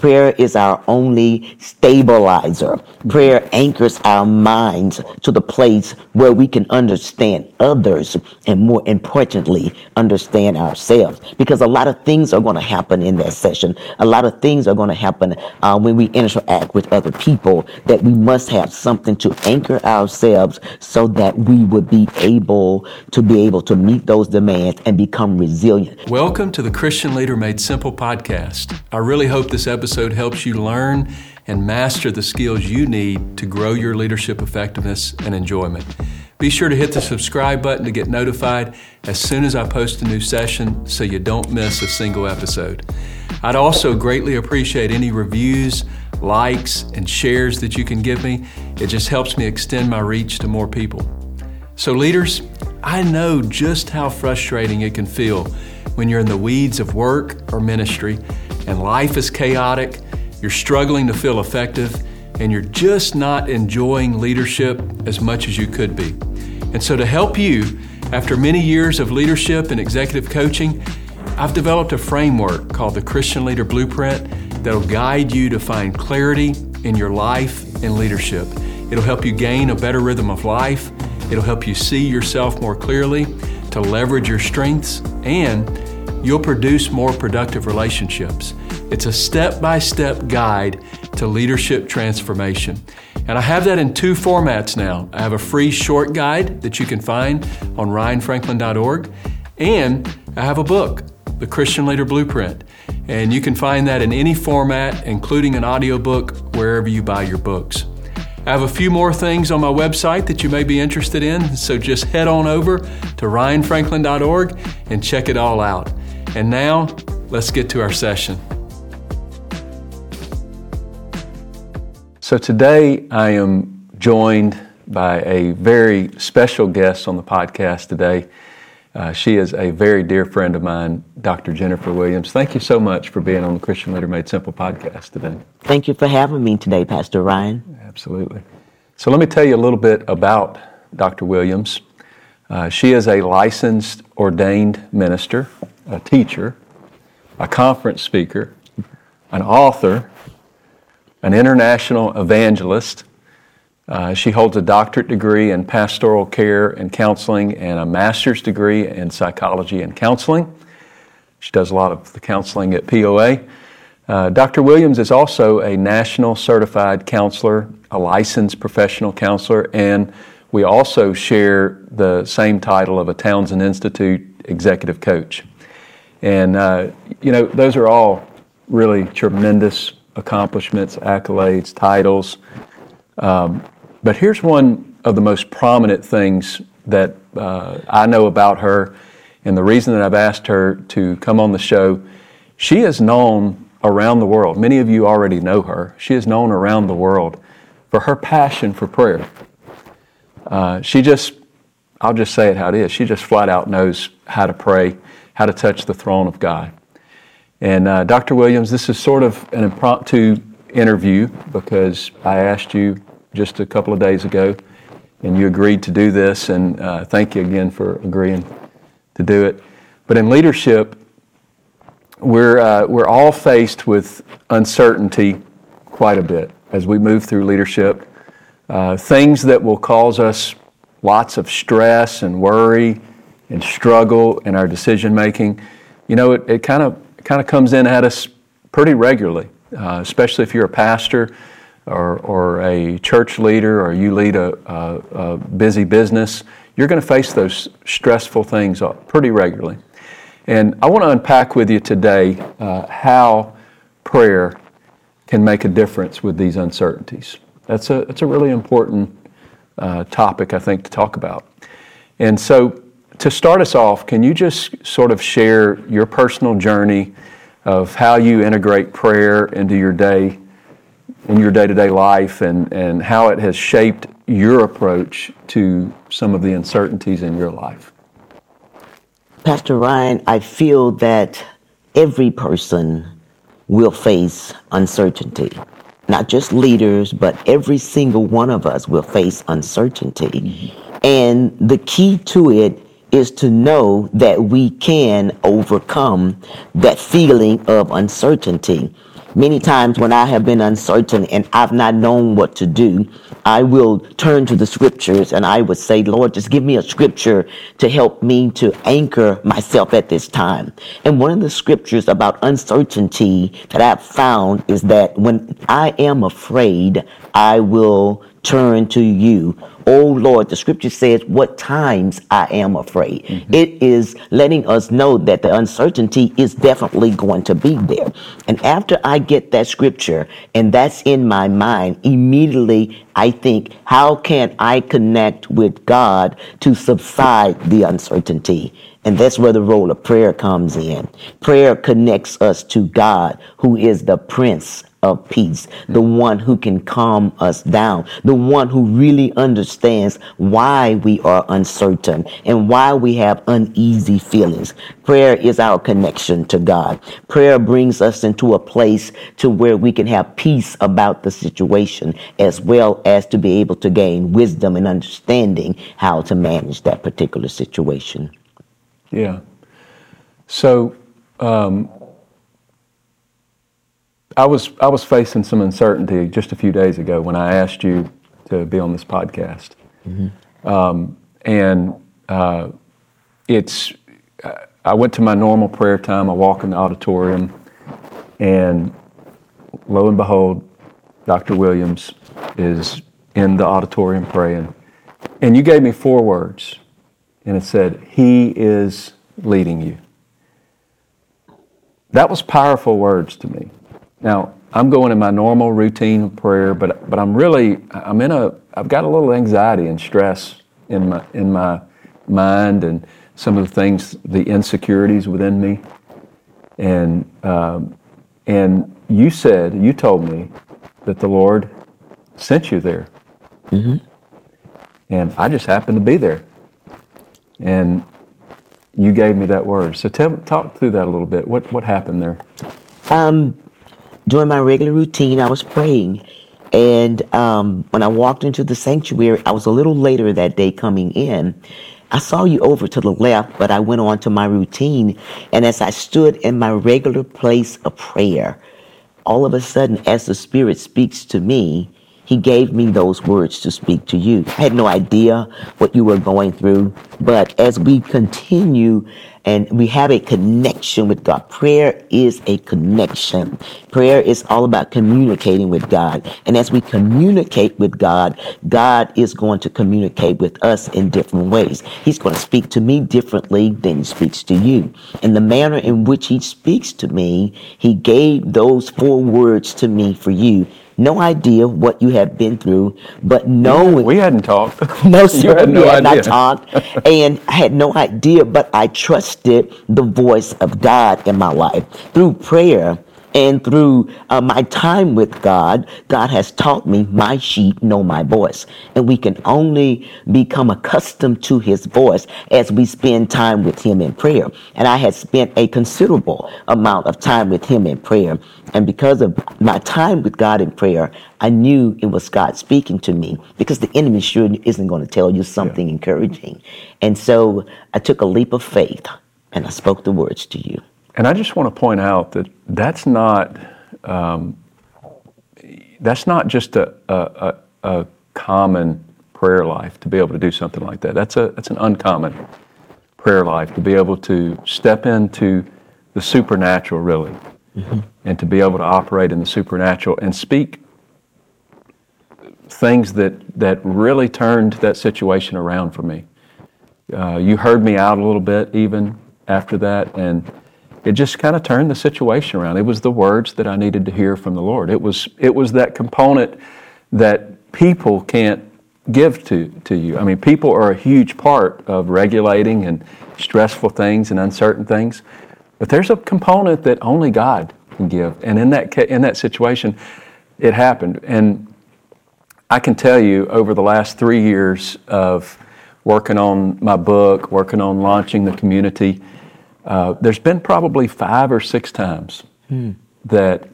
Prayer is our only stabilizer. Prayer anchors our minds to the place where we can understand others and more importantly, understand ourselves. Because a lot of things are going to happen in that session. A lot of things are going to happen uh, when we interact with other people that we must have something to anchor ourselves so that we would be able to be able to meet those demands and become resilient. Welcome to the Christian Leader Made Simple podcast. I really hope this episode helps you learn and master the skills you need to grow your leadership effectiveness and enjoyment. Be sure to hit the subscribe button to get notified as soon as I post a new session so you don't miss a single episode. I'd also greatly appreciate any reviews, likes, and shares that you can give me. It just helps me extend my reach to more people. So, leaders, I know just how frustrating it can feel when you're in the weeds of work or ministry and life is chaotic, you're struggling to feel effective, and you're just not enjoying leadership as much as you could be. And so, to help you, after many years of leadership and executive coaching, I've developed a framework called the Christian Leader Blueprint that'll guide you to find clarity in your life and leadership. It'll help you gain a better rhythm of life. It'll help you see yourself more clearly, to leverage your strengths, and you'll produce more productive relationships. It's a step by step guide to leadership transformation. And I have that in two formats now. I have a free short guide that you can find on ryanfranklin.org, and I have a book, The Christian Leader Blueprint. And you can find that in any format, including an audiobook, wherever you buy your books. I have a few more things on my website that you may be interested in, so just head on over to ryanfranklin.org and check it all out. And now, let's get to our session. So, today I am joined by a very special guest on the podcast today. Uh, she is a very dear friend of mine, Dr. Jenifer Williams. Thank you so much for being on the Christian Leader Made Simple podcast today. Thank you for having me today, Pastor Ryan. Absolutely. So, let me tell you a little bit about Dr. Williams. Uh, she is a licensed ordained minister a teacher, a conference speaker, an author, an international evangelist. Uh, she holds a doctorate degree in pastoral care and counseling and a master's degree in psychology and counseling. She does a lot of the counseling at POA. Uh, Dr. Williams is also a national certified counselor, a licensed professional counselor, and we also share the same title of a Townsend Institute executive coach. And, uh, you know, those are all really tremendous accomplishments, accolades, titles. Um, but here's one of the most prominent things that uh, I know about her, and the reason that I've asked her to come on the show. She is known around the world. Many of you already know her. She is known around the world for her passion for prayer. Uh, she just, I'll just say it how it is, she just flat out knows how to pray how to touch the throne of God. And uh, Dr. Williams, this is sort of an impromptu interview because I asked you just a couple of days ago and you agreed to do this. And uh, thank you again for agreeing to do it. But in leadership, we're, uh, we're all faced with uncertainty quite a bit as we move through leadership. Uh, things that will cause us lots of stress and worry and struggle in our decision making, you know, it, it kind of kind of comes in at us pretty regularly, uh, especially if you're a pastor or, or a church leader or you lead a, a, a busy business. You're going to face those stressful things pretty regularly. And I want to unpack with you today uh, how prayer can make a difference with these uncertainties. That's a, that's a really important uh, topic, I think, to talk about. And so to start us off, can you just sort of share your personal journey of how you integrate prayer into your day, in your day to day life, and, and how it has shaped your approach to some of the uncertainties in your life? Pastor Ryan, I feel that every person will face uncertainty. Not just leaders, but every single one of us will face uncertainty. And the key to it is to know that we can overcome that feeling of uncertainty. Many times when I have been uncertain and I've not known what to do, I will turn to the scriptures and I would say, Lord, just give me a scripture to help me to anchor myself at this time. And one of the scriptures about uncertainty that I've found is that when I am afraid, I will turn to you. Oh Lord, the scripture says, What times I am afraid. Mm-hmm. It is letting us know that the uncertainty is definitely going to be there. And after I get that scripture and that's in my mind, immediately I think, How can I connect with God to subside the uncertainty? And that's where the role of prayer comes in. Prayer connects us to God, who is the Prince of peace, the one who can calm us down, the one who really understands why we are uncertain and why we have uneasy feelings. Prayer is our connection to God. Prayer brings us into a place to where we can have peace about the situation as well as to be able to gain wisdom and understanding how to manage that particular situation. Yeah. So, um, I was I was facing some uncertainty just a few days ago when I asked you to be on this podcast, mm-hmm. um, and uh, it's I went to my normal prayer time. I walk in the auditorium, and lo and behold, Dr. Williams is in the auditorium praying, and you gave me four words, and it said, "He is leading you." That was powerful words to me now, I'm going in my normal routine of prayer, but but I'm really I'm in a I've got a little anxiety and stress in my in my mind and some of the things, the insecurities within me, and um, and you said you told me that the Lord sent you there, mm-hmm. and I just happened to be there, and you gave me that word. So tell talk through that a little bit. What what happened there? Um, during my regular routine, I was praying. And um, when I walked into the sanctuary, I was a little later that day coming in. I saw you over to the left, but I went on to my routine. And as I stood in my regular place of prayer, all of a sudden, as the Spirit speaks to me, he gave me those words to speak to you. I had no idea what you were going through, but as we continue and we have a connection with God, prayer is a connection. Prayer is all about communicating with God. And as we communicate with God, God is going to communicate with us in different ways. He's going to speak to me differently than he speaks to you. And the manner in which he speaks to me, he gave those four words to me for you no idea what you have been through, but knowing we hadn't talked. no, sir, had no we had idea. not talked, and I had no idea. But I trusted the voice of God in my life through prayer. And through uh, my time with God, God has taught me my sheep know my voice. And we can only become accustomed to his voice as we spend time with him in prayer. And I had spent a considerable amount of time with him in prayer. And because of my time with God in prayer, I knew it was God speaking to me because the enemy sure isn't going to tell you something yeah. encouraging. And so I took a leap of faith and I spoke the words to you. And I just want to point out that that's not um, that's not just a, a, a, common prayer life to be able to do something like that. That's a that's an uncommon prayer life to be able to step into the supernatural, really, mm-hmm. and to be able to operate in the supernatural and speak things that that really turned that situation around for me. Uh, you heard me out a little bit even after that, and it just kind of turned the situation around. It was the words that I needed to hear from the Lord. It was it was that component that people can't give to, to you. I mean, people are a huge part of regulating and stressful things and uncertain things, but there's a component that only God can give. And in that in that situation, it happened. And I can tell you, over the last three years of working on my book, working on launching the community uh, there's been probably five or six times hmm. that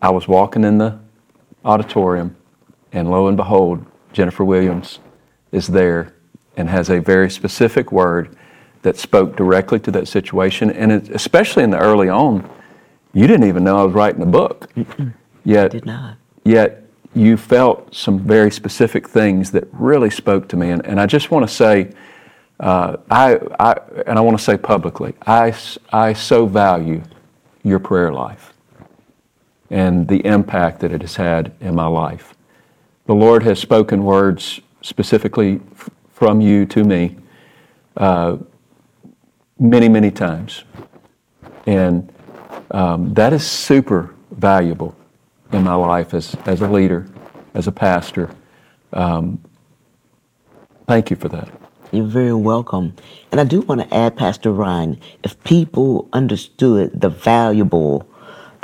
I was walking in the auditorium, and lo and behold, Jenifer Williams is there and has a very specific word that spoke directly to that situation. And it, especially in the early on, You didn't even know I was writing a book. Yet, Did not. yet you felt some very specific things that really spoke to me. And, and I just want to say, uh, I, I, and I want to say publicly, I, I so value your prayer life and the impact that it has had in my life. The Lord has spoken words specifically f- from you to me uh, many, many times. And um, that is super valuable in my life as, as a leader, as a pastor. Um, thank you for that. You're very welcome. And I do want to add, Pastor Ryan, if people understood the valuable,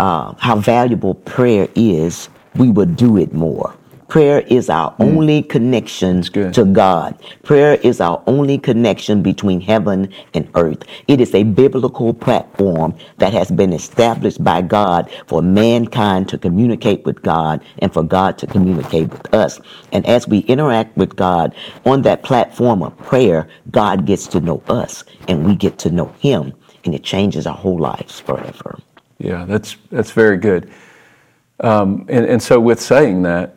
uh, how valuable prayer is, we would do it more. Prayer is our only connection to God. Prayer is our only connection between heaven and earth. It is a biblical platform that has been established by God for mankind to communicate with God and for God to communicate with us. And as we interact with God on that platform of prayer, God gets to know us and we get to know Him, and it changes our whole lives forever. Yeah, that's that's very good. Um, and, and so, with saying that,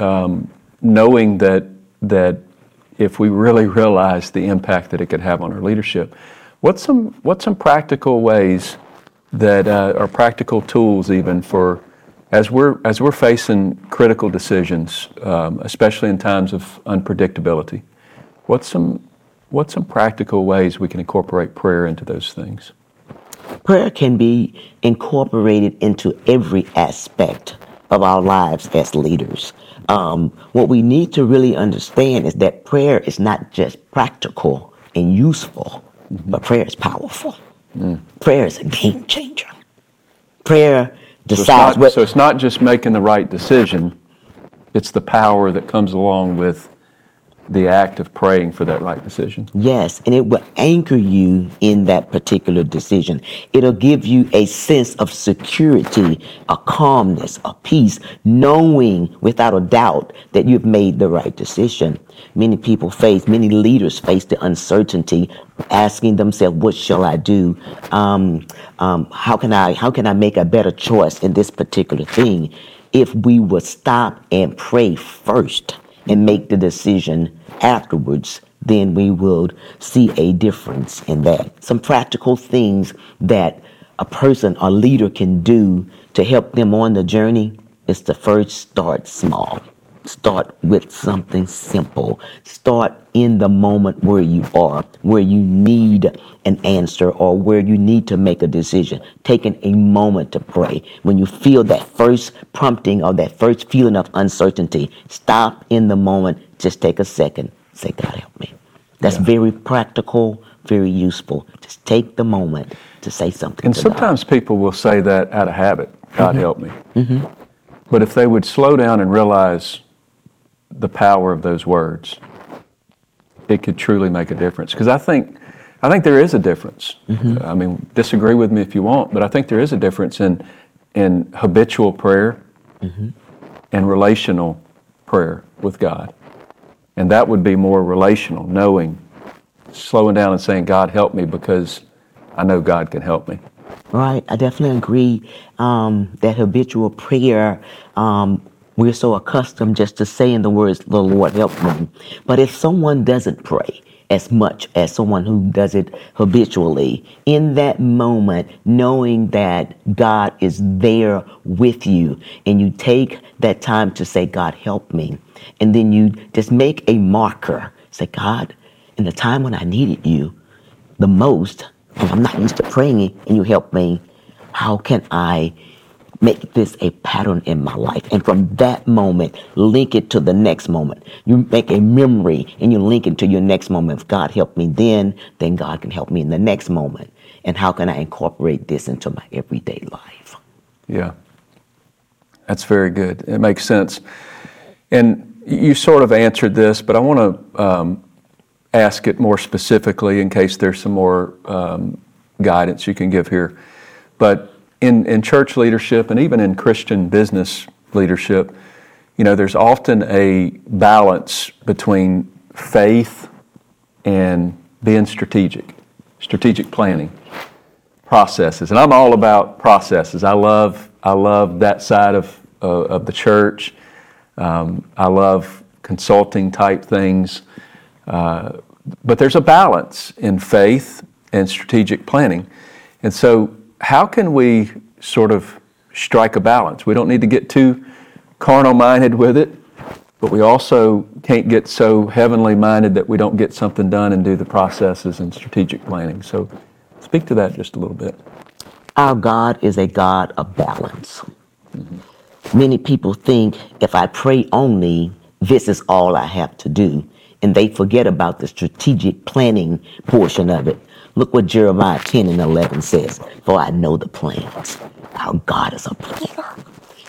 um, knowing that that if we really realize the impact that it could have on our leadership, what's some what's some practical ways that uh, are practical tools even for as we're as we're facing critical decisions, um, especially in times of unpredictability. What's some what's some practical ways we can incorporate prayer into those things? Prayer can be incorporated into every aspect of our lives as leaders. Um, what we need to really understand is that prayer is not just practical and useful, but prayer is powerful. Prayer is a game changer. Prayer So it's, decides not, what. so it's not just making the right decision, it's the power that comes along with the act of praying for that right decision. Yes, and it will anchor you in that particular decision. It'll give you a sense of security, a calmness, a peace, knowing without a doubt that you've made the right decision. Many people face, many leaders face the uncertainty, asking themselves, "What shall I do? Um, um, how can I? How can I make a better choice in this particular thing?" If we would stop and pray first and make the decision afterwards, then we would see a difference in that. Some practical things that a person or leader can do to help them on the journey is to first start small. Start with something simple. Start in the moment where you are, where you need an answer or where you need to make a decision. Taking a moment to pray. When you feel that first prompting or that first feeling of uncertainty, stop in the moment. Just take a second. Say, God help me. That's Yeah. very practical, very useful. Just take the moment to say something. And to God. sometimes people will say that out of habit God mm-hmm. help me. Mm-hmm. But if they would slow down and realize the power of those words, it could truly make a difference. Because I think, I think there is a difference. I mean, disagree with me if you want, but I think there is a difference in, in habitual prayer and relational prayer with God. And that would be more relational, knowing, slowing down and saying, God, help me because I know God can help me. Right, I definitely agree um, that habitual prayer, um, we're so accustomed just to saying the words, the Lord help me. But if someone doesn't pray as much as someone who does it habitually, in that moment, knowing that God is there with you, and you take that time to say, God help me, and then you just make a marker, say, God, in the time when I needed you, the most, and I'm not used to praying, and you help me, how can I make this a pattern in my life? And from that moment, link it to the next moment. You make a memory and you link it to your next moment. If God helped me then, then God can help me in the next moment. And how can I incorporate this into my everyday life? Yeah. That's very good. It makes sense. And you sort of answered this, but I want to um, ask it more specifically in case there's some more um, guidance you can give here. But in, in church leadership and even in Christian business leadership, you know, there's often a balance between faith and being strategic, strategic planning. processes, and I'm all about processes. I love I love that side of uh, of the church. Um, I love consulting type things, uh, but there's a balance in faith and strategic planning, and so how can we sort of strike a balance? We don't need to get too carnal minded with it, but we also can't get so heavenly minded that we don't get something done and do the processes and strategic planning. So, speak to that just a little bit. Our God is a God of balance. Mm-hmm. Many people think if I pray only, this is all I have to do. And they forget about the strategic planning portion of it. Look what Jeremiah 10 and 11 says. For I know the plans. Our God is a planner.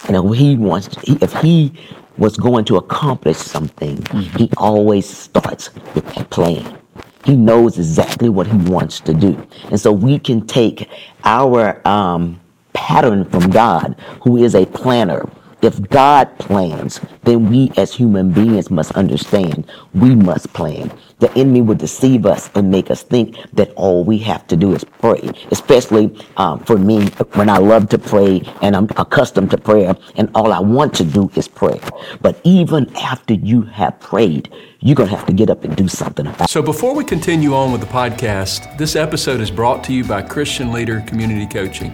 And if he wants, to, if he was going to accomplish something, mm-hmm. he always starts with a plan. He knows exactly what he wants to do. And so we can take our um, pattern from God, who is a planner, if God plans, then we as human beings must understand we must plan. The enemy will deceive us and make us think that all we have to do is pray. Especially um, for me, when I love to pray and I'm accustomed to prayer, and all I want to do is pray. But even after you have prayed, you're going to have to get up and do something about it. So, before we continue on with the podcast, this episode is brought to you by Christian Leader Community Coaching.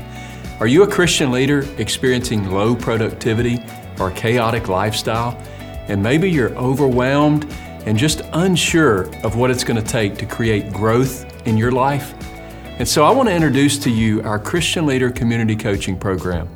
Are you a Christian leader experiencing low productivity or chaotic lifestyle? And maybe you're overwhelmed and just unsure of what it's going to take to create growth in your life? And so I want to introduce to you our Christian Leader Community Coaching Program.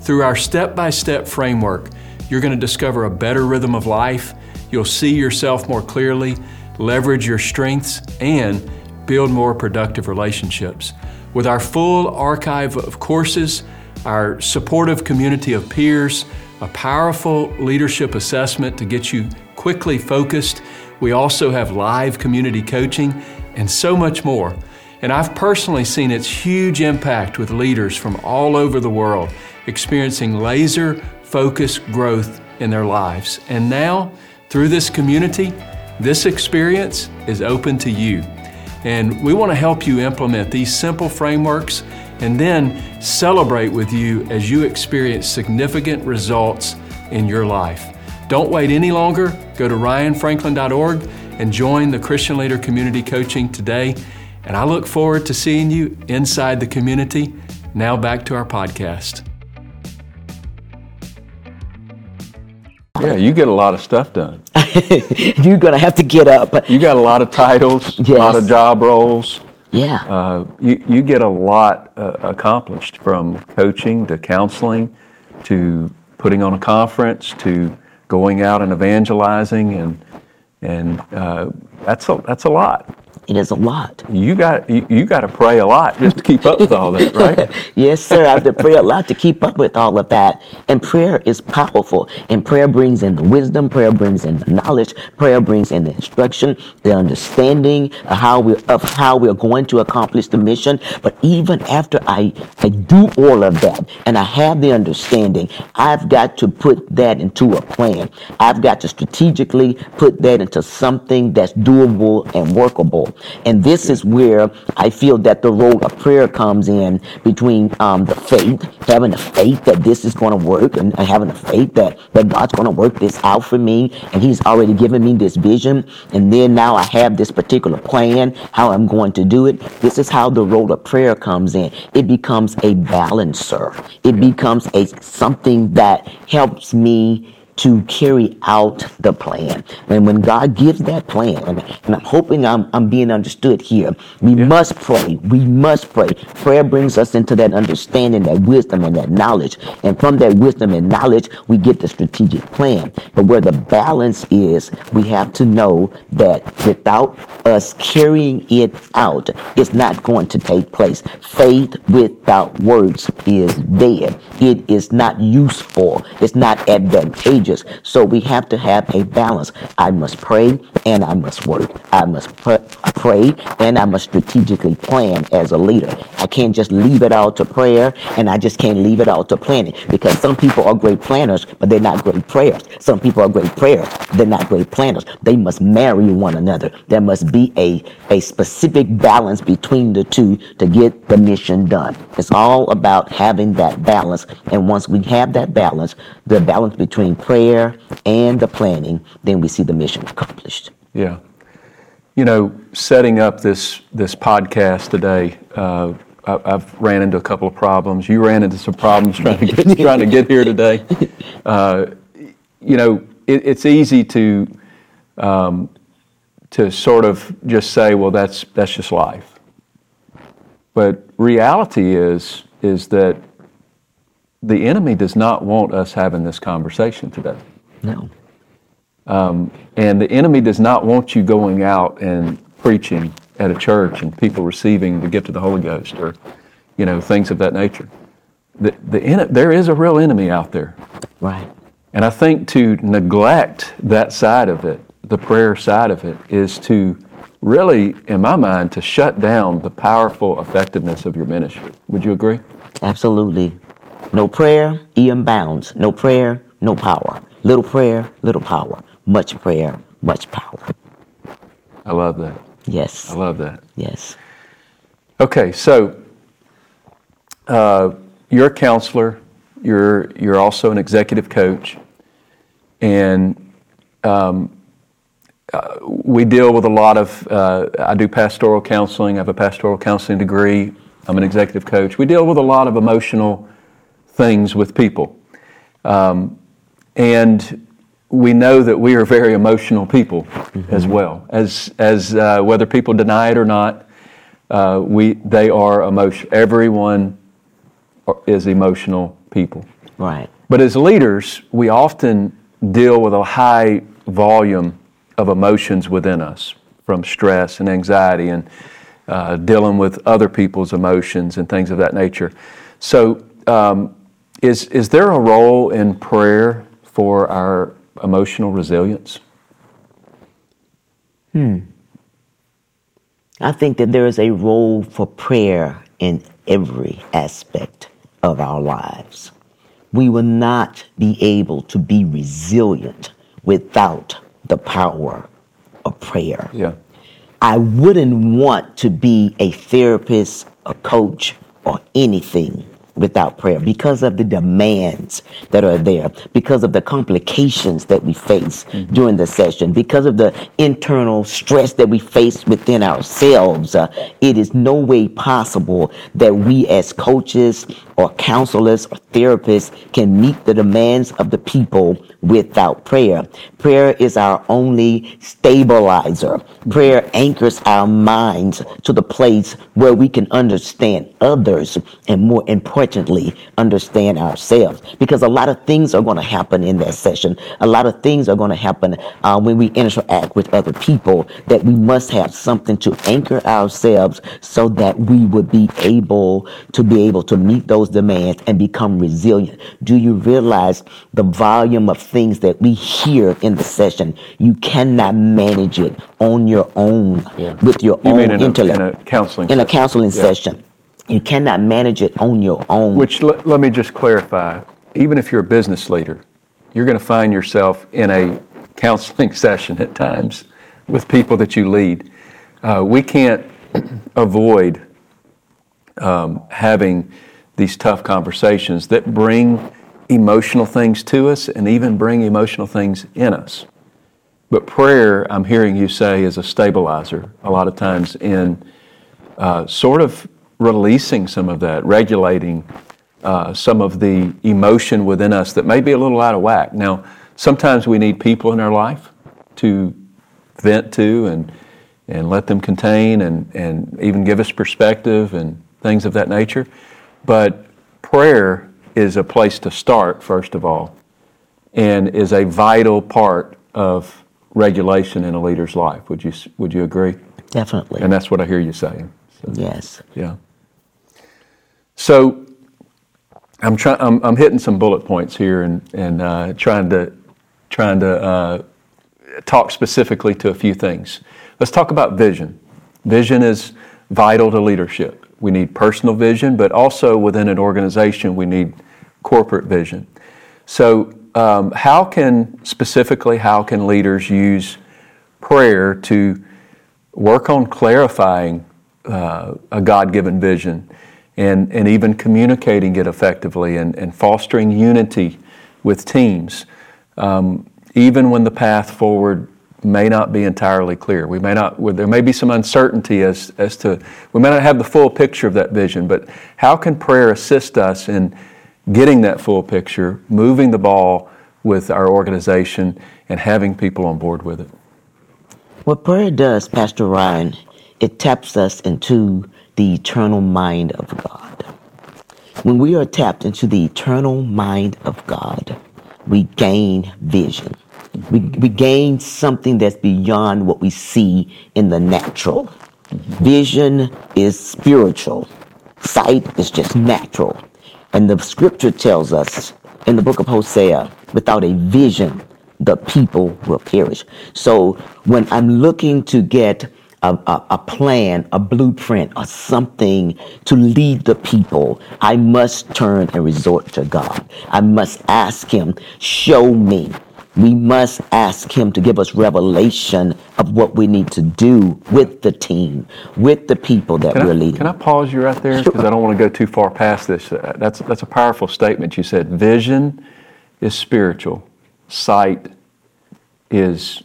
Through our step by step framework, you're going to discover a better rhythm of life, you'll see yourself more clearly, leverage your strengths, and build more productive relationships. With our full archive of courses, our supportive community of peers, a powerful leadership assessment to get you quickly focused. We also have live community coaching and so much more. And I've personally seen its huge impact with leaders from all over the world experiencing laser focused growth in their lives. And now, through this community, this experience is open to you. And we want to help you implement these simple frameworks and then celebrate with you as you experience significant results in your life. Don't wait any longer. Go to ryanfranklin.org and join the Christian Leader Community Coaching today. And I look forward to seeing you inside the community. Now back to our podcast. Yeah, you get a lot of stuff done. You're gonna have to get up. You got a lot of titles, yes. a lot of job roles. Yeah. Uh, you you get a lot uh, accomplished from coaching to counseling to putting on a conference to going out and evangelizing and and uh, that's a that's a lot. It is a lot. You got you, you got to pray a lot just to keep up with all that, right? yes, sir. I have to pray a lot to keep up with all of that. And prayer is powerful. And prayer brings in the wisdom. Prayer brings in the knowledge. Prayer brings in the instruction, the understanding of how we of how we're going to accomplish the mission. But even after I I do all of that and I have the understanding, I've got to put that into a plan. I've got to strategically put that into something that's doable and workable. And this is where I feel that the role of prayer comes in between um, the faith, having the faith that this is going to work, and having the faith that, that God's going to work this out for me, and He's already given me this vision. And then now I have this particular plan, how I'm going to do it. This is how the role of prayer comes in. It becomes a balancer. It becomes a something that helps me to carry out the plan. And when God gives that plan, and, I'm hoping I'm, I'm being understood here, we yeah. must pray. We must pray. Prayer brings us into that understanding, that wisdom, and that knowledge. And from that wisdom and knowledge, we get the strategic plan. But where the balance is, we have to know that without us carrying it out, it's not going to take place. Faith without works is dead. It is not useful. It's not advantageous so we have to have a balance. I must pray and I must work. I must pray, pray and I must strategically plan as a leader. I can't just leave it all to prayer and I just can't leave it all to planning because some people are great planners, but they're not great prayers. Some people are great prayers, they're not great planners. They must marry one another. There must be a, a specific balance between the two to get the mission done. It's all about having that balance. And once we have that balance, the balance between prayer and the planning, then we see the mission accomplished. Yeah. You know, setting up this this podcast today, uh, I, have ran into a couple of problems. You ran into some problems trying to get trying to get here today. Uh, you know, it, it's easy to um, to sort of just say, well, that's that's just life. But reality is is that the enemy does not want us having this conversation today. No. Um, and the enemy does not want you going out and preaching at a church and people receiving the gift of the Holy Ghost or, you know, things of that nature. The, the, there is a real enemy out there. Right. And I think to neglect that side of it, the prayer side of it, is to really, in my mind, to shut down the powerful effectiveness of your ministry. Would you agree? Absolutely. No prayer, E.M. Bounds. No prayer, no power. Little prayer, little power. Much prayer, much power. I love that. Yes. I love that. Yes. Okay, so uh, you're a counselor. You're you're also an executive coach, and um, uh, we deal with a lot of. Uh, I do pastoral counseling. I have a pastoral counseling degree. I'm an executive coach. We deal with a lot of emotional things with people, um, and we know that we are very emotional people mm-hmm. as well. As as uh, whether people deny it or not, uh, we they are emotional. Everyone is emotional people. Right. But as leaders, we often deal with a high volume of emotions within us, from stress and anxiety and uh, dealing with other people's emotions and things of that nature. So, um, is is there a role in prayer for our emotional resilience? Hmm. I think that there is a role for prayer in every aspect of our lives. We will not be able to be resilient without the power of prayer. Yeah. I wouldn't want to be a therapist, a coach, or anything without prayer because of the demands that are there, because of the complications that we face mm-hmm. during the session, because of the internal stress that we face within ourselves. Uh, it is no way possible that we as coaches or counselors or therapists can meet the demands of the people without prayer. Prayer is our only stabilizer. Prayer anchors our minds to the place where we can understand others and more importantly, understand ourselves. Because a lot of things are going to happen in that session. A lot of things are going to happen uh, when we interact with other people that we must have something to anchor ourselves so that we would be able to be able to meet those demands and become resilient. Do you realize the volume of things that we hear in the session, you cannot manage it on your own yeah. with your you own in intellect. A, in a counseling in a counseling yeah. session. You cannot manage it on your own. Which l- let me just clarify. Even if you're a business leader, you're going to find yourself in a counseling session at times with people that you lead. Uh, we can't avoid um, having these tough conversations that bring emotional things to us and even bring emotional things in us. But prayer, I'm hearing you say, is a stabilizer a lot of times in uh, sort of releasing some of that, regulating uh, some of the emotion within us that may be a little out of whack. Now, sometimes we need people in our life to vent to and, and let them contain and, and even give us perspective and things of that nature. But prayer is a place to start, first of all, and is a vital part of regulation in a leader's life. Would you, would you agree? Definitely. And that's what I hear you saying. So, yes. Yeah. So I'm trying. I'm, I'm, hitting some bullet points here and and uh, trying to trying to uh, talk specifically to a few things. Let's talk about vision. Vision is vital to leadership. We need personal vision, but also within an organization, we need corporate vision. So, um, how can specifically how can leaders use prayer to work on clarifying uh, a God-given vision and, and even communicating it effectively and, and fostering unity with teams, um, even when the path forward may not be entirely clear. We may not, there may be some uncertainty as, as to, we may not have the full picture of that vision, but how can prayer assist us in getting that full picture, moving the ball with our organization, and having people on board with it? What prayer does, Pastor Ryan, it taps us into the eternal mind of God. When we are tapped into the eternal mind of God, we gain vision. We, we gain something that's beyond what we see in the natural. Vision is spiritual. Sight is just natural. And the scripture tells us in the book of Hosea, without a vision, the people will perish. So when I'm looking to get a, a, a, plan, a blueprint, or something to lead the people, I must turn and resort to God. I must ask Him, show me. We must ask Him to give us revelation of what we need to do with the team, with the people that can we're I, leading. Can I pause you right there? Because sure. I don't want to go too far past this. Uh, that's, that's a powerful statement. You said vision is spiritual, sight is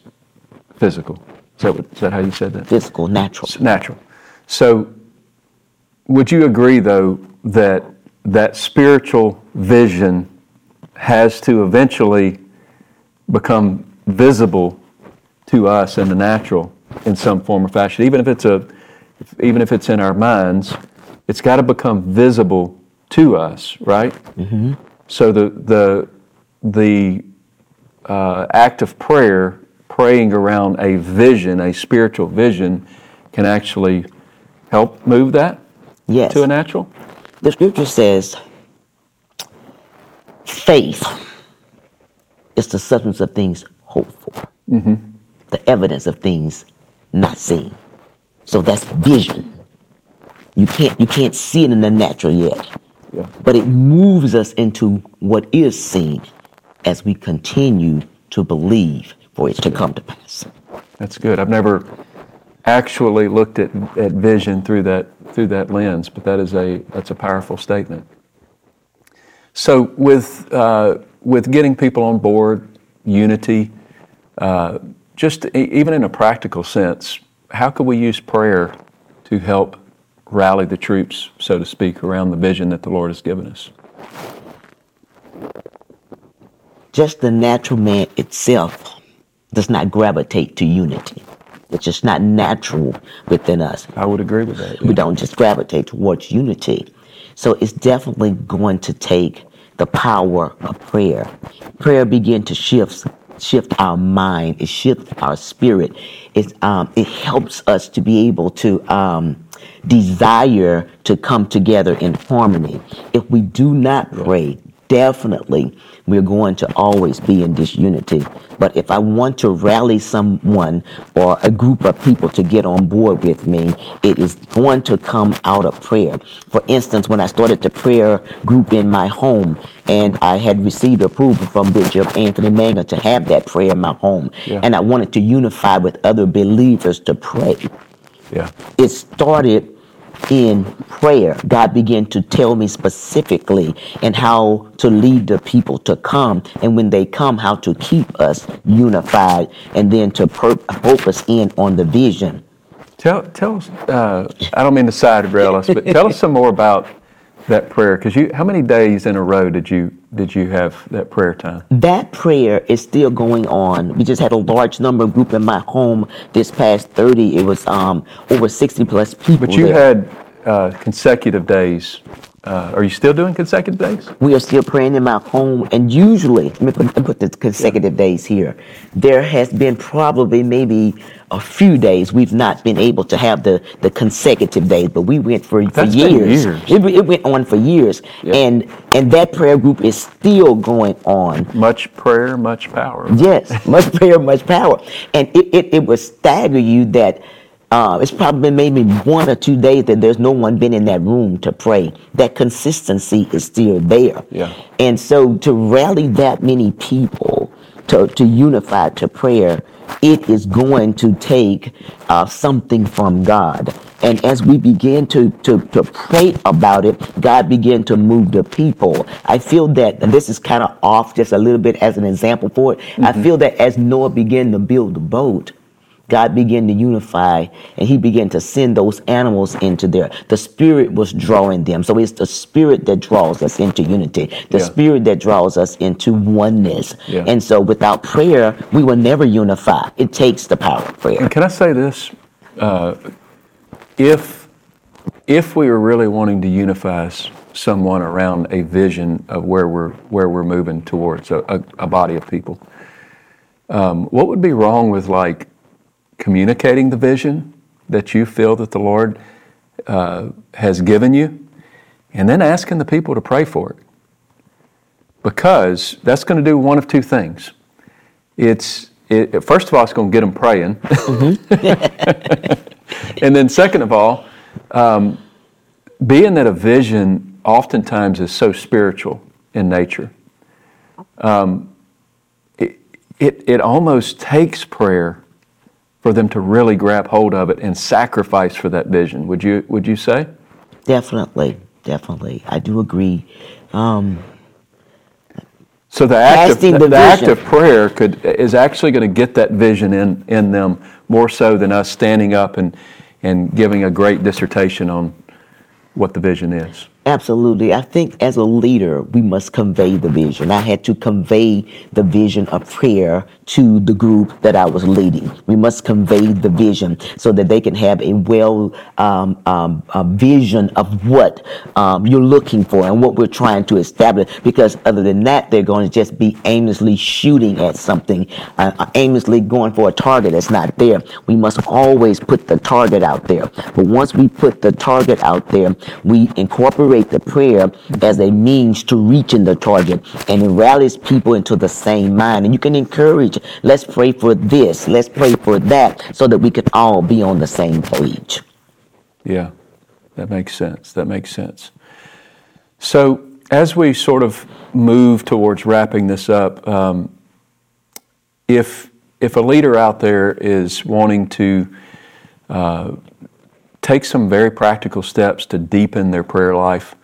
physical. Is that, what, is that how you said that? Physical, natural. Natural. So, would you agree, though, that that spiritual vision has to eventually become visible to us in the natural in some form or fashion, even if it's a, even if it's in our minds, it's got to become visible to us, right? Mm-hmm. So the the the uh, act of prayer, praying around a vision, a spiritual vision, can actually help move that yes. to a natural? The scripture says faith is the substance of things hoped for, mm-hmm. the evidence of things not seen. So that's vision. You can't you can't see it in the natural yet, yeah. but it moves us into what is seen as we continue to believe for it to come to pass. That's good. I've never actually looked at, at vision through that through that lens, but that is a that's a powerful statement. So with uh, with getting people on board, unity, uh, just even in a practical sense, how could we use prayer to help rally the troops, so to speak, around the vision that the Lord has given us? just the natural man itself does not gravitate to unity. It's just not natural within us. I would agree with that. Yeah. We don't just gravitate towards unity. So it's definitely going to take the power of prayer. Prayer begin to shift shift our mind. It shifts our spirit. It um, it helps us to be able to um, desire to come together in harmony. If we do not pray, definitely we're going to always be in disunity. But if I want to rally someone or a group of people to get on board with me, it is going to come out of prayer. For instance, when I started the prayer group in my home, and I had received approval from Bishop Anthony Mangun to have that prayer in my home, yeah. and I wanted to unify with other believers to pray. Yeah. It started in prayer, God began to tell me specifically and how to lead the people to come. And when they come, how to keep us unified and then to per- focus in on the vision. Tell, tell us, uh, I don't mean to side rail us, but tell us some more about that prayer because you how many days in a row did you did you have that prayer time? That prayer is still going on. We just had a large number of group in my home this past 30 it was um over 60 plus people but you there. had uh, consecutive days uh, are you still doing consecutive days? We are still praying in my home, and usually, let me put, put the consecutive days here. There has been probably maybe a few days we've not been able to have the, the consecutive days, but we went for, for years. years. It, it, went on for years, yeah. and and that prayer group is still going on. Much prayer, much power. Yes, much prayer, much power, and it, it, it would stagger you that uh, it's probably maybe one or two days that there's no one been in that room to pray. That consistency is still there. Yeah. And so to rally that many people to, to unify to prayer, it is going to take uh, something from God. And as we begin to, to, to pray about it, God began to move the people. I feel that, and this is kind of off just a little bit as an example for it. I feel that as Noah began to build the boat, God began to unify and he began to send those animals into there. The spirit was drawing them. So it's the spirit that draws us into unity, the Yeah. spirit that draws us into oneness. Yeah. And so without prayer, we will never unify. It takes the power of prayer. And can I say this? Uh, if if we are really wanting to unify someone around a vision of where we're where we're moving towards a, a, a body of people, um, what would be wrong with like communicating the vision that you feel that the Lord uh, has given you, and then asking the people to pray for it? Because that's going to do one of two things. It's it, first of all, it's going to get them praying, and then second of all, um, being that a vision oftentimes is so spiritual in nature, um, it, it it almost takes prayer for them to really grab hold of it and sacrifice for that vision. Would you Would you say? Definitely, definitely. I do agree. Um, So the act, of, the, the act of prayer could is actually going to get that vision in in them more so than us standing up and and giving a great dissertation on what the vision is. Absolutely. I think as a leader, we must convey the vision. I had to convey the vision of prayer to the group that I was leading. We must convey the vision so that they can have a well um, um, a vision of what um, you're looking for and what we're trying to establish. Because other than that, they're going to just be aimlessly shooting at something, uh, aimlessly going for a target that's not there. We must always put the target out there. But once we put the target out there, we incorporate the prayer as a means to reaching the target and it rallies people into the same mind. And you can encourage, let's pray for this, let's pray for that, so that we can all be on the same page. Yeah, that makes sense. That makes sense. So, as we sort of move towards wrapping this up, um, if if a leader out there is wanting to uh, take some very practical steps to deepen their prayer life,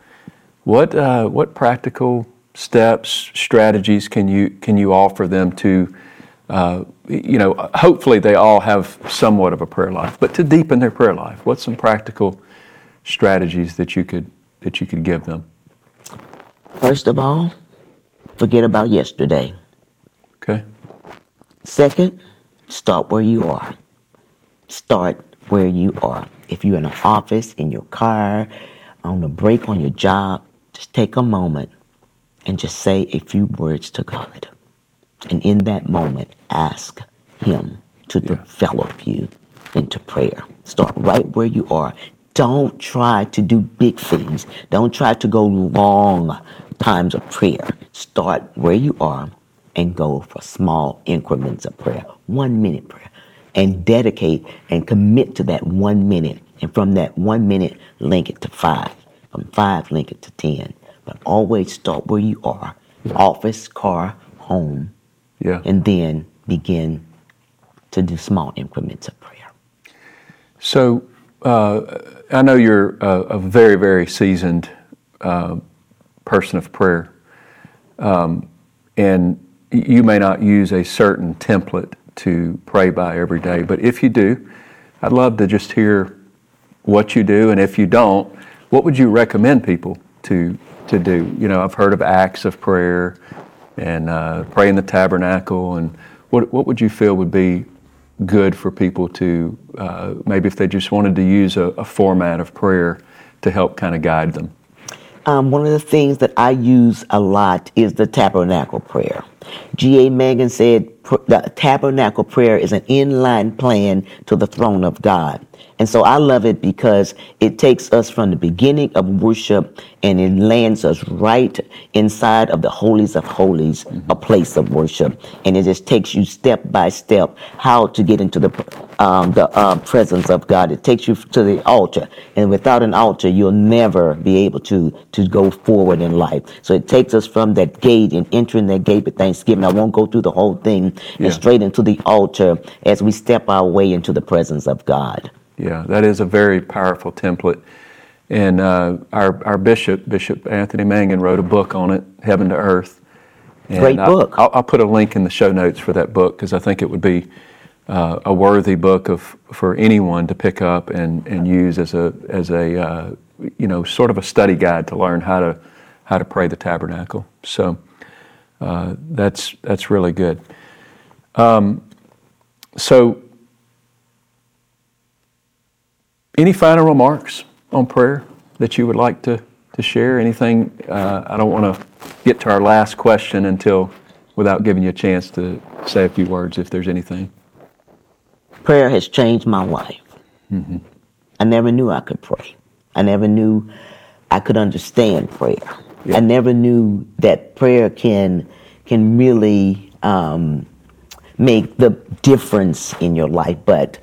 what uh, what practical steps, strategies can you can you offer them to uh, you know, hopefully they all have somewhat of a prayer life, but to deepen their prayer life, what's some practical strategies that you could that you could give them? First of all, forget about yesterday. Okay. Second, start where you are. Start where you are. If you're in an office, in your car, on a break on your job, just take a moment and just say a few words to God. And in that moment, ask Him to develop you into prayer. Start right where you are. Don't try to do big things. Don't try to go long times of prayer. Start where you are and go for small increments of prayer. One minute prayer. And dedicate and commit to that one minute. And from that one minute, link it to five. From five, link it to ten. But always start where you are office, car, home, Yeah. and then begin to do small increments of prayer. So uh, I know you're a, a very, very seasoned uh, person of prayer, um, and you may not use a certain template to pray by every day, but if you do, I'd love to just hear what you do, and if you don't, what would you recommend people to to do? You know, I've heard of acts of prayer and uh, pray in the tabernacle, and what what would you feel would be good for people to uh, maybe if they just wanted to use a, a format of prayer to help kind of guide them? Um, one of the things that I use a lot is the tabernacle prayer. G.A. Mangun said the tabernacle prayer is an inline plan to the throne of God. And so I love it because it takes us from the beginning of worship and it lands us right inside of the holies of holies, a place of worship. And it just takes you step by step how to get into the um, the uh, presence of God. It takes you to the altar, and without an altar, you'll never be able to to go forward in life. So it takes us from that gate and entering that gate with Thanksgiving. I won't go through the whole thing, Yeah. and straight into the altar as we step our way into the presence of God. Yeah, that is a very powerful template. And uh, our, our bishop, Bishop Anthony Mangun, wrote a book on it, Heaven to Earth. And Great I- book. I'll, I'll put a link in the show notes for that book because I think it would be uh, a worthy book of for anyone to pick up and, and use as a as a uh, you know sort of a study guide to learn how to how to pray the tabernacle. So uh, that's that's really good. Um, so Any final remarks on prayer that you would like to, to share? Anything? Uh, I don't want to get to our last question until without giving you a chance to say a few words if there's anything. Prayer has changed my life. Mm-hmm. I never knew I could pray. I never knew I could understand prayer. Yeah. I never knew that prayer can can really um, make the difference in your life. But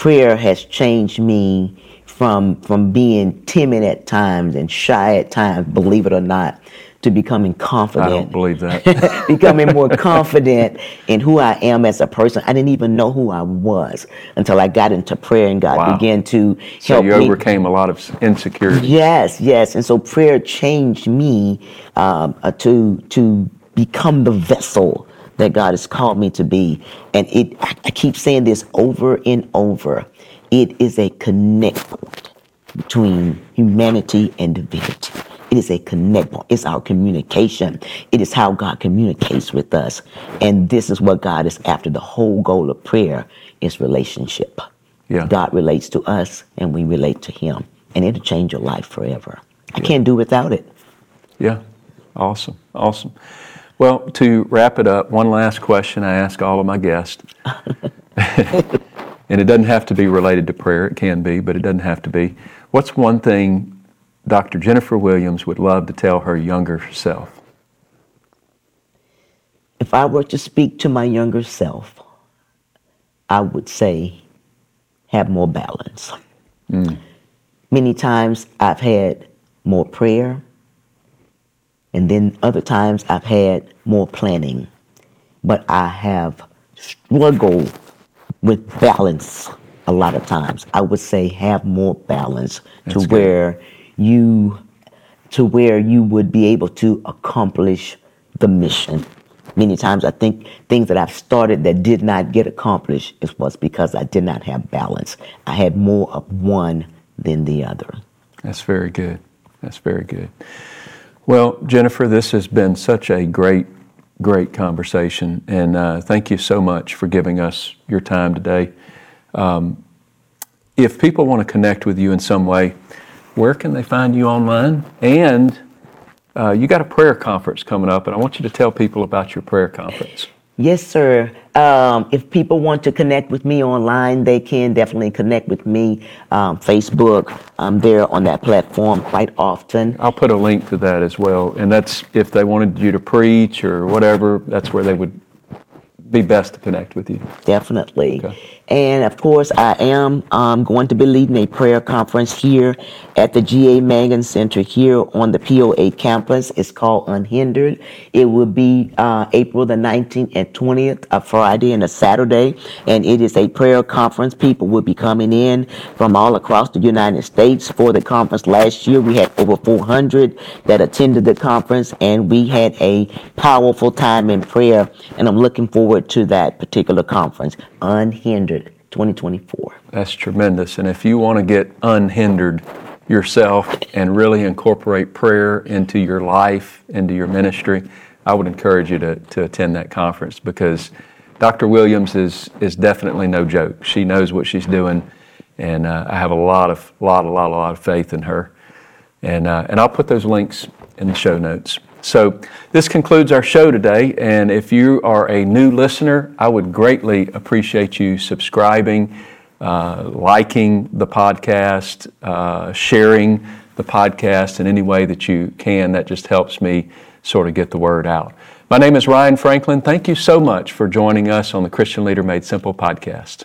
prayer has changed me from from being timid at times and shy at times, believe it or not, to becoming confident I don't believe that. becoming more confident in who I am as a person. I didn't even know who I was until I got into prayer and God Wow. began to so help you me. overcame a lot of insecurity. Yes, yes, and so prayer changed me um, uh, to to become the vessel that God has called me to be. And it, I, I keep saying this over and over. It is a connect point between humanity and divinity. It is a connect point. It's our communication. It is how God communicates with us. And this is what God is after. The whole goal of prayer is relationship. Yeah. God relates to us and we relate to him. And it'll change your life forever. I can't do without it. Yeah, awesome, awesome. Well, to wrap it up, one last question I ask all of my guests. and it doesn't have to be related to prayer, it can be, but it doesn't have to be. What's one thing Dr. Jenifer Williams would love to tell her younger self? If I were to speak to my younger self, I would say, have more balance. Mm. Many times I've had more prayer, and then other times I've had more planning. But I have struggled with balance a lot of times. I would say have more balance That's to good. where you to where you would be able to accomplish the mission. Many times I think things that I've started that did not get accomplished it was because I did not have balance. I had more of one than the other. That's very good. That's very good. Well, Jenifer, this has been such a great, great conversation, and uh, thank you so much for giving us your time today. Um, if people want to connect with you in some way, where can they find you online? And uh, you got a prayer conference coming up, and I want you to tell people about your prayer conference. Yes, sir. Um, if people want to connect with me online, they can definitely connect with me. Um, Facebook, I'm there on that platform quite often. I'll put a link to that as well, and that's if they wanted you to preach or whatever. That's where they would be best to connect with you. Definitely. Okay. And of course, I am um, going to be leading a prayer conference here at the GA Mangun Center here on the POA campus. It's called Unhindered. It will be uh, April the 19th and 20th, a Friday and a Saturday. And it is a prayer conference. People will be coming in from all across the United States for the conference. Last year, we had over 400 that attended the conference, and we had a powerful time in prayer. And I'm looking forward to that particular conference, Unhindered 2024. That's tremendous. And if you want to get unhindered yourself and really incorporate prayer into your life, into your ministry, I would encourage you to, to attend that conference because Dr. Williams is, is definitely no joke. She knows what she's doing, and uh, I have a lot of, lot, a lot, a lot of faith in her. And, uh, and I'll put those links in the show notes. So this concludes our show today. And if you are a new listener, I would greatly appreciate you subscribing uh, liking the podcast, uh, sharing the podcast in any way that you can. That just helps me sort of get the word out. My name is Ryan Franklin. Thank you so much for joining us on the Christian Leader Made Simple podcast.